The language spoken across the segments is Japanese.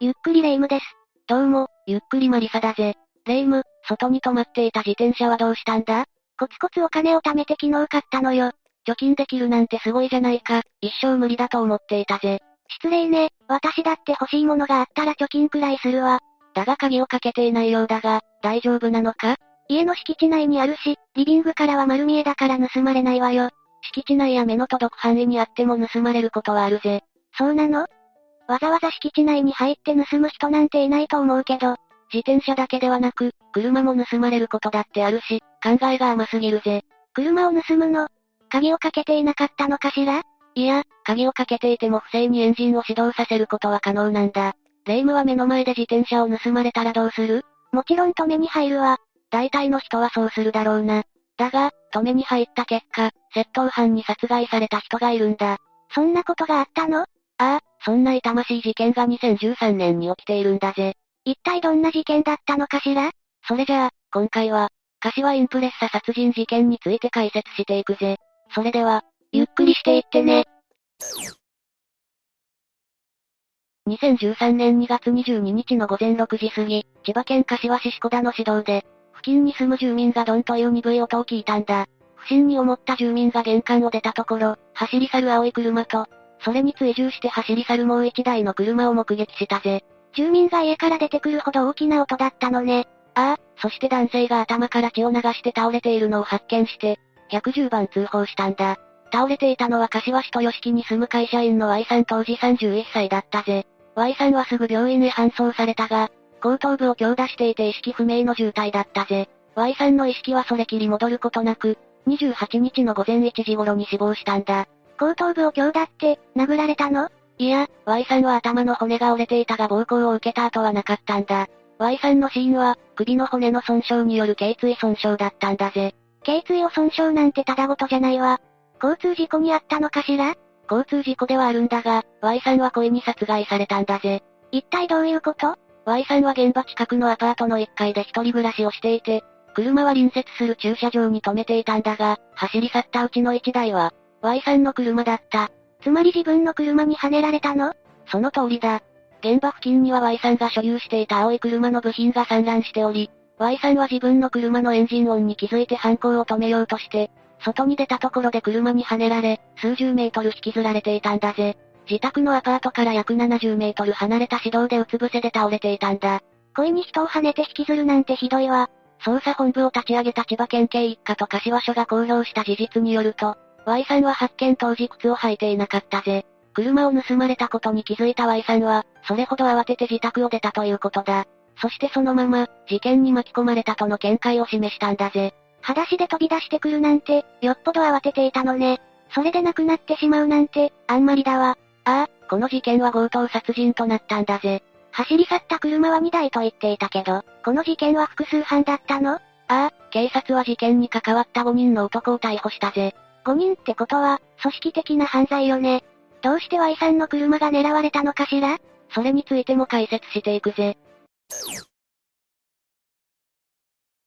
ゆっくりレ夢ムです。どうも、ゆっくりマリサだぜ。レ夢ム、外に止まっていた自転車はどうしたんだ？コツコツお金を貯めて昨日買ったのよ。貯金できるなんてすごいじゃないか。一生無理だと思っていたぜ。失礼ね、私だって欲しいものがあったら貯金くらいするわ。だが鍵をかけていないようだが、大丈夫なのか？家の敷地内にあるし、リビングからは丸見えだから盗まれないわよ。敷地内や目の届く範囲にあっても盗まれることはあるぜ。そうなの？わざわざ敷地内に入って盗む人なんていないと思うけど、自転車だけではなく、車も盗まれることだってあるし、考えが甘すぎるぜ。車を盗むの鍵をかけていなかったのかしら？いや、鍵をかけていても不正にエンジンを始動させることは可能なんだ。レイムは目の前で自転車を盗まれたらどうする？もちろん止めに入るわ。大体の人はそうするだろうな。だが、止めに入った結果、窃盗犯に殺害された人がいるんだ。そんなことがあったの？ああ、そんな痛ましい事件が2013年に起きているんだぜ。一体どんな事件だったのかしら？それじゃあ、今回は、柏インプレッサ殺人事件について解説していくぜ。それでは、ゆっくりしていってね。2013年2月22日の午前6時過ぎ、千葉県柏市志田の市道で、付近に住む住民がドンという鈍い音を聞いたんだ。不審に思った住民が玄関を出たところ、走り去る青い車と、それに追従して走り去るもう一台の車を目撃したぜ。住民が家から出てくるほど大きな音だったのね。ああ、そして男性が頭から血を流して倒れているのを発見して、110番通報したんだ。倒れていたのは柏市豊敷に住む会社員の Y さん当時31歳だったぜ。Y さんはすぐ病院へ搬送されたが、後頭部を強打していて意識不明の重体だったぜ。Y さんの意識はそれきり戻ることなく、28日の午前1時頃に死亡したんだ。後頭部を強打って、殴られたの？いや、Y さんは頭の骨が折れていたが暴行を受けた後はなかったんだ。Y さんの死因は、首の骨の損傷による頸椎損傷だったんだぜ。頸椎を損傷なんてただごとじゃないわ。交通事故にあったのかしら？交通事故ではあるんだが、Y さんは故意に殺害されたんだぜ。一体どういうこと ?Y さんは現場近くのアパートの1階で一人暮らしをしていて、車は隣接する駐車場に止めていたんだが、走り去ったうちの1台は、Y さんの車だった。つまり自分の車にはねられたの？その通りだ。現場付近には Y さんが所有していた青い車の部品が散乱しており、Y さんは自分の車のエンジン音に気づいて犯行を止めようとして、外に出たところで車にはねられ、数十メートル引きずられていたんだぜ。自宅のアパートから約70メートル離れた市道でうつ伏せで倒れていたんだ。故意に人を跳ねて引きずるなんてひどいわ。捜査本部を立ち上げた千葉県警一課と柏署が公表した事実によると、Y さんは発見当時靴を履いていなかったぜ。車を盗まれたことに気づいた Y さんは、それほど慌てて自宅を出たということだ。そしてそのまま、事件に巻き込まれたとの見解を示したんだぜ。裸足で飛び出してくるなんて、よっぽど慌てていたのね。それで亡くなってしまうなんて、あんまりだわ。ああ、この事件は強盗殺人となったんだぜ。走り去った車は2台と言っていたけど、この事件は複数犯だったの？ああ、警察は事件に関わった5人の男を逮捕したぜ。5人ってことは、組織的な犯罪よね。どうして Y さんの車が狙われたのかしら？それについても解説していくぜ。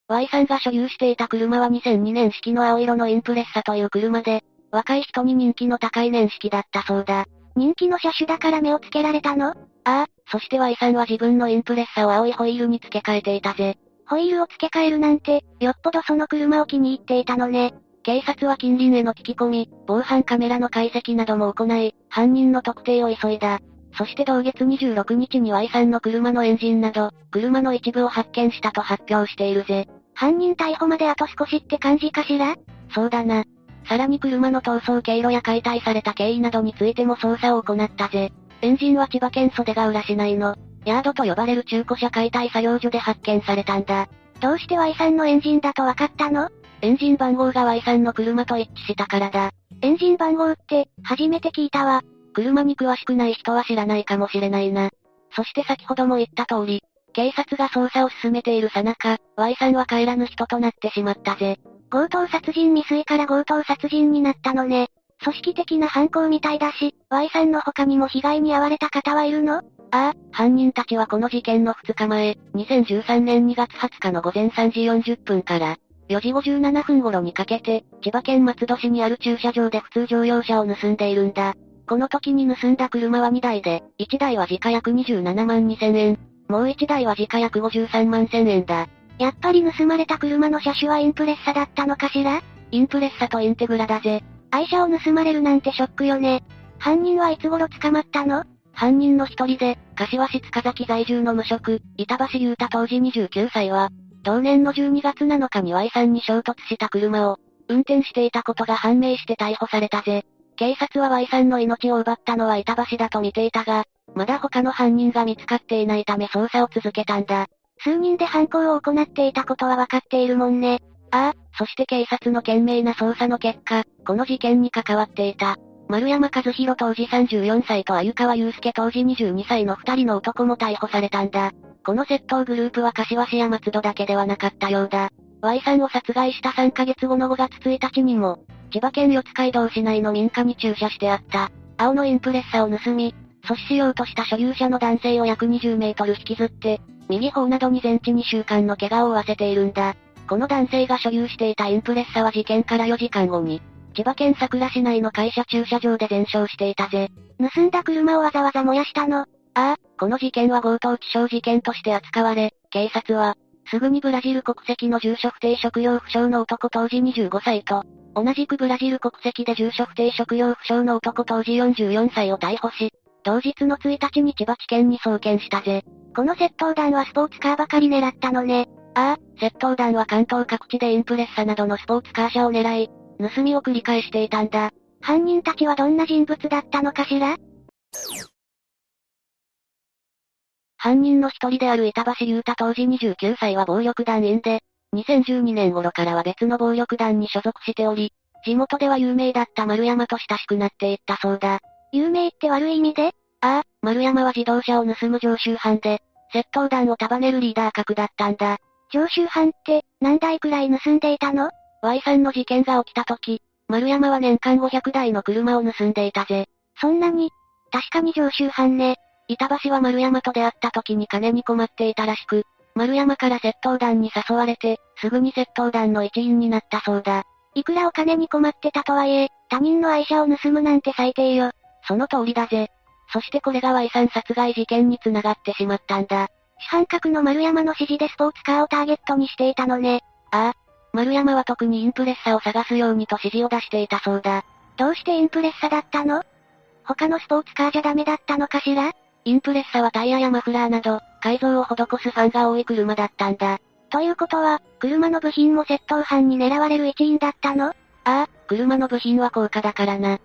Y さんが所有していた車は2002年式の青色のインプレッサという車で、若い人に人気の高い年式だったそうだ。人気の車種だから目をつけられたの？ああ、そして Y さんは自分のインプレッサを青いホイールに付け替えていたぜ。ホイールを付け替えるなんて、よっぽどその車を気に入っていたのね。警察は近隣への聞き込み、防犯カメラの解析なども行い、犯人の特定を急いだ。そして同月26日に Y さんの車のエンジンなど、車の一部を発見したと発表しているぜ。犯人逮捕まであと少しって感じかしら？そうだな。さらに車の逃走経路や解体された経緯などについても捜査を行ったぜ。エンジンは千葉県袖ヶ浦市内の、ヤードと呼ばれる中古車解体作業所で発見されたんだ。どうして Y さんのエンジンだと分かったの？エンジン番号が Y さんの車と一致したからだ。エンジン番号って、初めて聞いたわ。車に詳しくない人は知らないかもしれないな。そして先ほども言った通り、警察が捜査を進めているさなか、Y さんは帰らぬ人となってしまったぜ。強盗殺人未遂から強盗殺人になったのね。組織的な犯行みたいだし、Y さんの他にも被害に遭われた方はいるの？ああ、犯人たちはこの事件の2日前、2013年2月20日の午前3時40分から、4時57分頃にかけて、千葉県松戸市にある駐車場で普通乗用車を盗んでいるんだ。この時に盗んだ車は2台で、1台は時価約27万2000円、もう1台は時価約53万1000円だ。やっぱり盗まれた車の車種はインプレッサだったのかしら？インプレッサとインテグラだぜ。愛車を盗まれるなんてショックよね。犯人はいつ頃捕まったの？犯人の一人で、柏市塚崎在住の無職、板橋優太当時29歳は、同年の12月7日に Y さんに衝突した車を、運転していたことが判明して逮捕されたぜ。警察は Y さんの命を奪ったのは板橋だと見ていたが、まだ他の犯人が見つかっていないため捜査を続けたんだ。数人で犯行を行っていたことは分かっているもんね。ああ、そして警察の懸命な捜査の結果、この事件に関わっていた。丸山和弘当時34歳と鮎川祐介当時22歳の二人の男も逮捕されたんだ。この窃盗グループは柏市や松戸だけではなかったようだ。Y さんを殺害した3ヶ月後の5月1日にも、千葉県四街道市内の民家に駐車してあった、青のインプレッサを盗み、阻止しようとした所有者の男性を約20メートル引きずって、右方などに全治2週間の怪我を負わせているんだ。この男性が所有していたインプレッサは事件から4時間後に、千葉県桜市内の会社駐車場で全焼していたぜ。盗んだ車をわざわざ燃やしたの？ああ、この事件は強盗致傷事件として扱われ、警察は、すぐにブラジル国籍の住所不定職業不詳の男当時25歳と、同じくブラジル国籍で住所不定職業不詳の男当時44歳を逮捕し、同日の1日に千葉地検に送検したぜ。この窃盗団はスポーツカーばかり狙ったのね。ああ、窃盗団は関東各地でインプレッサなどのスポーツカー車を狙い、盗みを繰り返していたんだ。犯人たちはどんな人物だったのかしら？犯人の一人である板橋優太当時29歳は暴力団員で、2012年頃からは別の暴力団に所属しており、地元では有名だった丸山と親しくなっていったそうだ。有名って悪い意味で？ああ、丸山は自動車を盗む常習犯で、窃盗団を束ねるリーダー格だったんだ。常習犯って、何台くらい盗んでいたの ?Y さんの事件が起きた時、丸山は年間500台の車を盗んでいたぜ。そんなに？確かに常習犯ね。板橋は丸山と出会った時に金に困っていたらしく、丸山から窃盗団に誘われて、すぐに窃盗団の一員になったそうだ。いくらお金に困ってたとはいえ、他人の愛車を盗むなんて最低よ。その通りだぜ。そしてこれが Y さん殺害事件に繋がってしまったんだ。主犯格の丸山の指示でスポーツカーをターゲットにしていたのね。ああ。丸山は特にインプレッサを探すようにと指示を出していたそうだ。どうしてインプレッサだったの？他のスポーツカーじゃダメだったのかしら？インプレッサはタイヤやマフラーなど、改造を施すファンが多い車だったんだ。ということは、車の部品も窃盗犯に狙われる一員だったの？ああ、車の部品は高価だからな。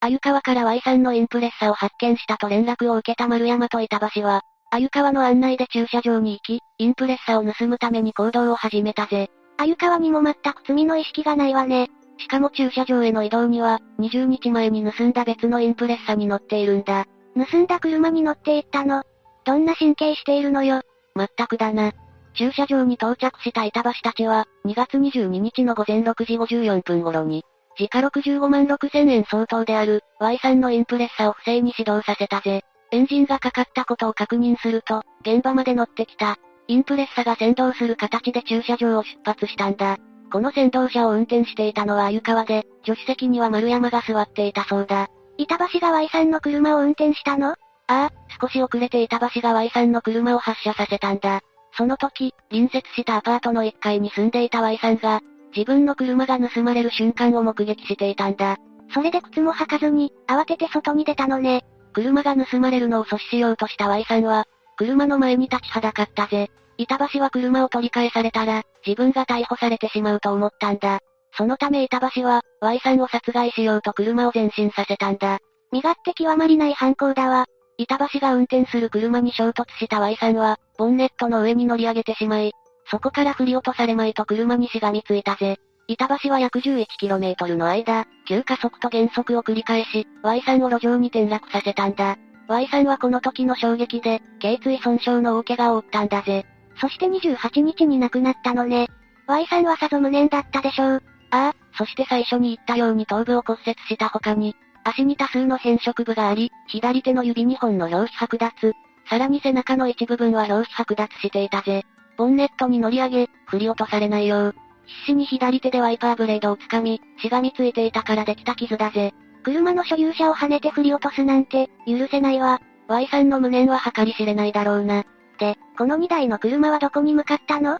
鮎川から Y さんのインプレッサを発見したと連絡を受けた丸山と板橋は、鮎川の案内で駐車場に行き、インプレッサを盗むために行動を始めたぜ。鮎川にも全く罪の意識がないわね。しかも駐車場への移動には、20日前に盗んだ別のインプレッサに乗っているんだ。盗んだ車に乗っていったの？どんな神経しているのよ？まったくだな。駐車場に到着した板橋たちは、2月22日の午前6時54分頃に、時価65万6千円相当である、Y さんのインプレッサを不正に始動させたぜ。エンジンがかかったことを確認すると、現場まで乗ってきた。インプレッサが先導する形で駐車場を出発したんだ。この先導車を運転していたのは鮎川で、助手席には丸山が座っていたそうだ。板橋が Y さんの車を運転したの？ああ、少し遅れて板橋が Y さんの車を発車させたんだ。その時、隣接したアパートの1階に住んでいた Y さんが、自分の車が盗まれる瞬間を目撃していたんだ。それで靴も履かずに、慌てて外に出たのね。車が盗まれるのを阻止しようとした Y さんは、車の前に立ちはだかったぜ。板橋は車を取り返されたら、自分が逮捕されてしまうと思ったんだ。そのため板橋は、Y さんを殺害しようと車を前進させたんだ。身勝手極まりない犯行だわ。板橋が運転する車に衝突した Y さんは、ボンネットの上に乗り上げてしまい、そこから振り落とされまいと車にしがみついたぜ。板橋は約 11km の間、急加速と減速を繰り返し、Y さんを路上に転落させたんだ。Y さんはこの時の衝撃で、頸椎損傷の大怪我を負ったんだぜ。そして28日に亡くなったのね。Y さんはさぞ無念だったでしょう。ああ、そして最初に言ったように頭部を骨折した他に、足に多数の変色部があり、左手の指2本の表皮剥奪。さらに背中の一部分は表皮剥奪していたぜ。ボンネットに乗り上げ、振り落とされないよう。必死に左手でワイパーブレードを掴み、しがみついていたからできた傷だぜ。車の所有者を跳ねて振り落とすなんて、許せないわ。Y さんの無念は計り知れないだろうな。で、この2台の車はどこに向かったの？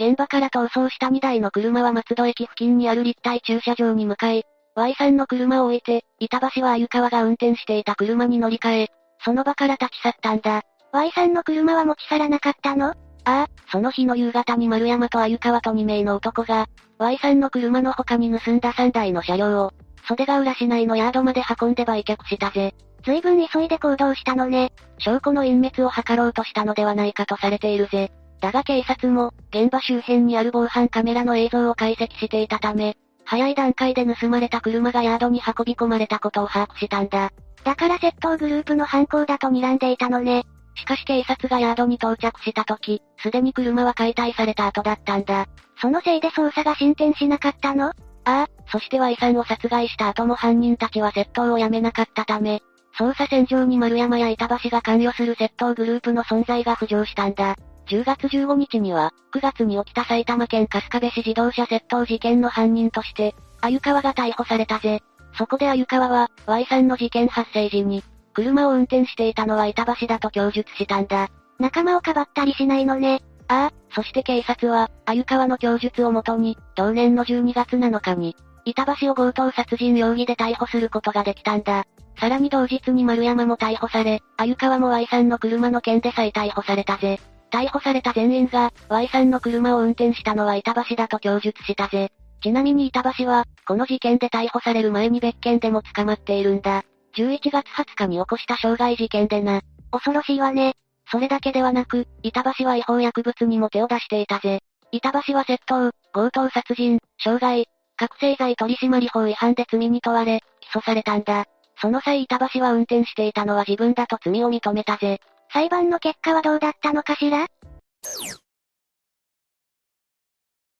現場から逃走した2台の車は松戸駅付近にある立体駐車場に向かい、Y さんの車を置いて、板橋は鮎川が運転していた車に乗り換え、その場から立ち去ったんだ。Y さんの車は持ち去らなかったの？ああ、その日の夕方に丸山と鮎川と2名の男が、Y さんの車の他に盗んだ3台の車両を、袖ヶ浦市内のヤードまで運んで売却したぜ。随分急いで行動したのね。証拠の隠滅を図ろうとしたのではないかとされているぜ。だが警察も、現場周辺にある防犯カメラの映像を解析していたため、早い段階で盗まれた車がヤードに運び込まれたことを把握したんだ。だから窃盗グループの犯行だと睨んでいたのね。しかし警察がヤードに到着した時、すでに車は解体された後だったんだ。そのせいで捜査が進展しなかったの？ああ、そして Y さんを殺害した後も犯人たちは窃盗をやめなかったため、捜査線上に丸山や板橋が関与する窃盗グループの存在が浮上したんだ。10月15日には、9月に起きた埼玉県春日部市自動車窃盗事件の犯人として、鮎川が逮捕されたぜ。そこで鮎川は、Y さんの事件発生時に、車を運転していたのは板橋だと供述したんだ。仲間をかばったりしないのね。ああ、そして警察は、鮎川の供述をもとに、同年の12月7日に、板橋を強盗殺人容疑で逮捕することができたんだ。さらに同日に丸山も逮捕され、鮎川も Y さんの車の件で再逮捕されたぜ。逮捕された全員が、Y さんの車を運転したのは板橋だと供述したぜ。ちなみに板橋は、この事件で逮捕される前に別件でも捕まっているんだ。11月20日に起こした傷害事件でな。恐ろしいわね。それだけではなく、板橋は違法薬物にも手を出していたぜ。板橋は窃盗、強盗殺人、傷害、覚醒剤取締法違反で罪に問われ、起訴されたんだ。その際板橋は運転していたのは自分だと罪を認めたぜ。裁判の結果はどうだったのかしら？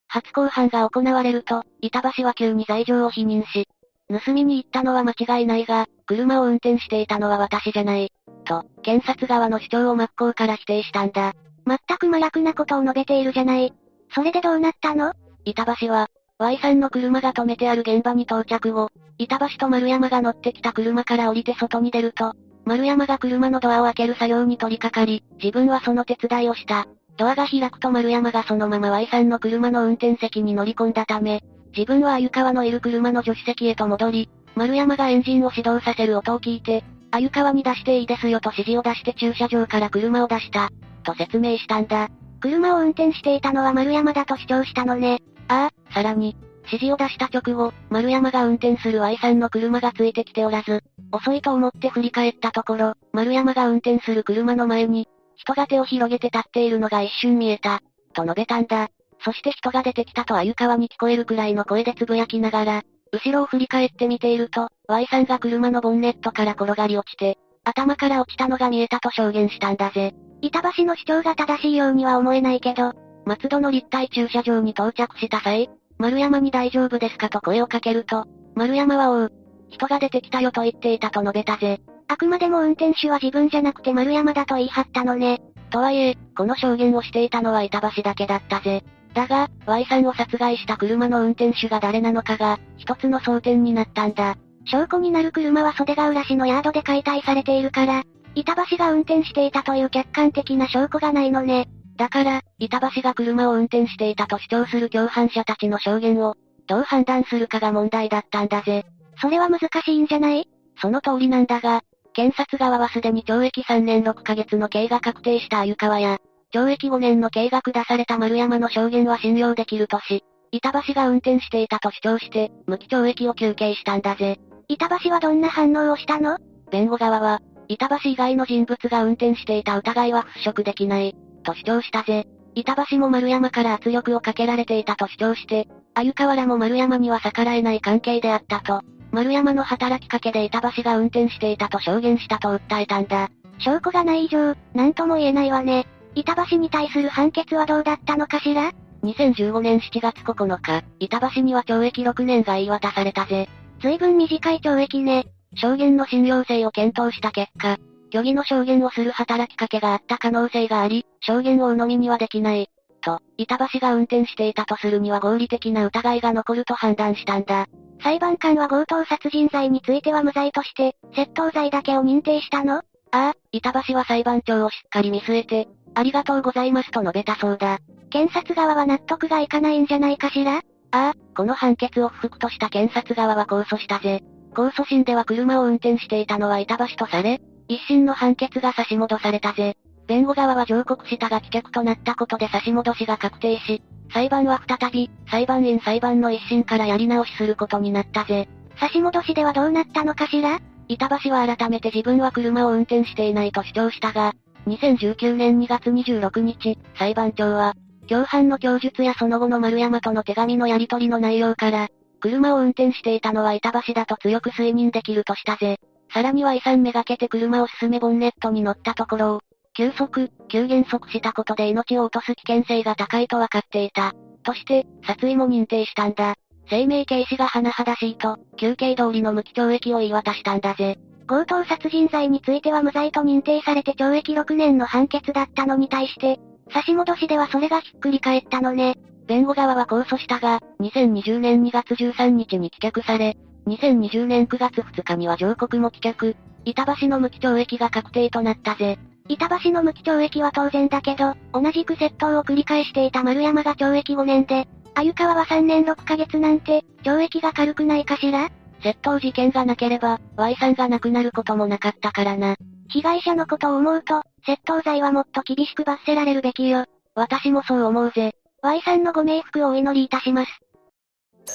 初公判が行われると、板橋は急に罪状を否認し、盗みに行ったのは間違いないが、車を運転していたのは私じゃない。と、検察側の主張を真っ向から否定したんだ。全く真逆なことを述べているじゃない。それでどうなったの？板橋は、Y さんの車が止めてある現場に到着後、板橋と丸山が乗ってきた車から降りて外に出ると、丸山が車のドアを開ける作業に取り掛かり、自分はその手伝いをした。ドアが開くと丸山がそのまま Y さんの車の運転席に乗り込んだため、自分は鮎川のいる車の助手席へと戻り、丸山がエンジンを始動させる音を聞いて、鮎川に出していいですよと指示を出して駐車場から車を出した。と説明したんだ。車を運転していたのは丸山だと主張したのね。ああ、さらに、指示を出した直後、丸山が運転する Y さんの車がついてきておらず、遅いと思って振り返ったところ、丸山が運転する車の前に、人が手を広げて立っているのが一瞬見えた、と述べたんだ。そして人が出てきたと鮎川に聞こえるくらいの声で呟きながら、後ろを振り返ってみていると、Y さんが車のボンネットから転がり落ちて、頭から落ちたのが見えたと証言したんだぜ。板橋の主張が正しいようには思えないけど、松戸の立体駐車場に到着した際、丸山に大丈夫ですかと声をかけると、丸山はおう。人が出てきたよと言っていたと述べたぜ。あくまでも運転手は自分じゃなくて丸山だと言い張ったのね。とはいえ、この証言をしていたのは板橋だけだったぜ。だが、Y さんを殺害した車の運転手が誰なのかが、一つの争点になったんだ。証拠になる車は袖ヶ浦市のヤードで解体されているから、板橋が運転していたという客観的な証拠がないのね。だから、板橋が車を運転していたと主張する共犯者たちの証言を、どう判断するかが問題だったんだぜ。それは難しいんじゃない？その通りなんだが、検察側はすでに懲役3年6ヶ月の刑が確定した鮎川や、懲役5年の刑が下された丸山の証言は信用できるとし、板橋が運転していたと主張して、無期懲役を求刑したんだぜ。板橋はどんな反応をしたの？弁護側は、板橋以外の人物が運転していた疑いは払拭できない、と主張したぜ。板橋も丸山から圧力をかけられていたと主張して、鮎川らも丸山には逆らえない関係であったと、丸山の働きかけで板橋が運転していたと証言したと訴えたんだ。証拠がない以上、なんとも言えないわね。板橋に対する判決はどうだったのかしら ?2015 年7月9日、板橋には懲役6年が言い渡されたぜ。随分短い懲役ね。証言の信用性を検討した結果、虚偽の証言をする働きかけがあった可能性があり、証言を鵜呑みにはできない。と、板橋が運転していたとするには合理的な疑いが残ると判断したんだ。裁判官は強盗殺人罪については無罪として、窃盗罪だけを認定したの？ああ、板橋は裁判長をしっかり見据えて、ありがとうございますと述べたそうだ。検察側は納得がいかないんじゃないかしら？ああ、この判決を不服とした検察側は控訴したぜ。控訴審では車を運転していたのは板橋とされ、一審の判決が差し戻されたぜ。弁護側は上告したが棄却となったことで差し戻しが確定し、裁判は再び、裁判員裁判の一審からやり直しすることになったぜ。差し戻しではどうなったのかしら？板橋は改めて自分は車を運転していないと主張したが、2019年2月26日、裁判長は、共犯の供述やその後の丸山との手紙のやり取りの内容から、車を運転していたのは板橋だと強く推認できるとしたぜ。さらには遺産めがけて車を進めボンネットに乗ったところを、急速、急減速したことで命を落とす危険性が高いと分かっていた。として、殺意も認定したんだ。生命警視が甚だしいと、休憩通りの無期懲役を言い渡したんだぜ。強盗殺人罪については無罪と認定されて懲役6年の判決だったのに対して、差し戻しではそれがひっくり返ったのね。弁護側は控訴したが、2020年2月13日に棄却され、2020年9月2日には上告も棄却、板橋の無期懲役が確定となったぜ。板橋の無期懲役は当然だけど、同じく窃盗を繰り返していた丸山が懲役5年で、鮎川は3年6ヶ月なんて、懲役が軽くないかしら？窃盗事件がなければ、Y さんが亡くなることもなかったからな。被害者のことを思うと、窃盗罪はもっと厳しく罰せられるべきよ。私もそう思うぜ。Y さんのご冥福をお祈りいたします。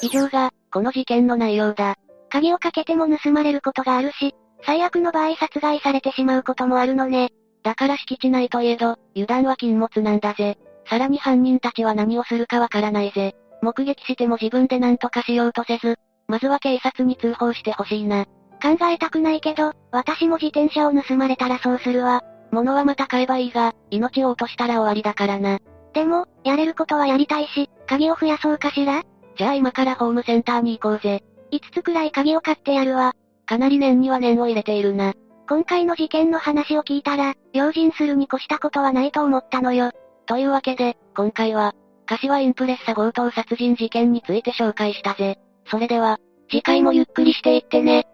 以上が、この事件の内容だ。鍵をかけても盗まれることがあるし、最悪の場合殺害されてしまうこともあるのね。だから敷地内といえど、油断は禁物なんだぜ。さらに犯人たちは何をするかわからないぜ。目撃しても自分で何とかしようとせず、まずは警察に通報してほしいな。考えたくないけど、私も自転車を盗まれたらそうするわ。物はまた買えばいいが、命を落としたら終わりだからな。でも、やれることはやりたいし、鍵を増やそうかしら？じゃあ今からホームセンターに行こうぜ。5つくらい鍵を買ってやるわ。かなり念には念を入れているな。今回の事件の話を聞いたら、用心するに越したことはないと思ったのよ。というわけで、今回は、柏インプレッサ強盗殺人事件について紹介したぜ。それでは、次回もゆっくりしていってね。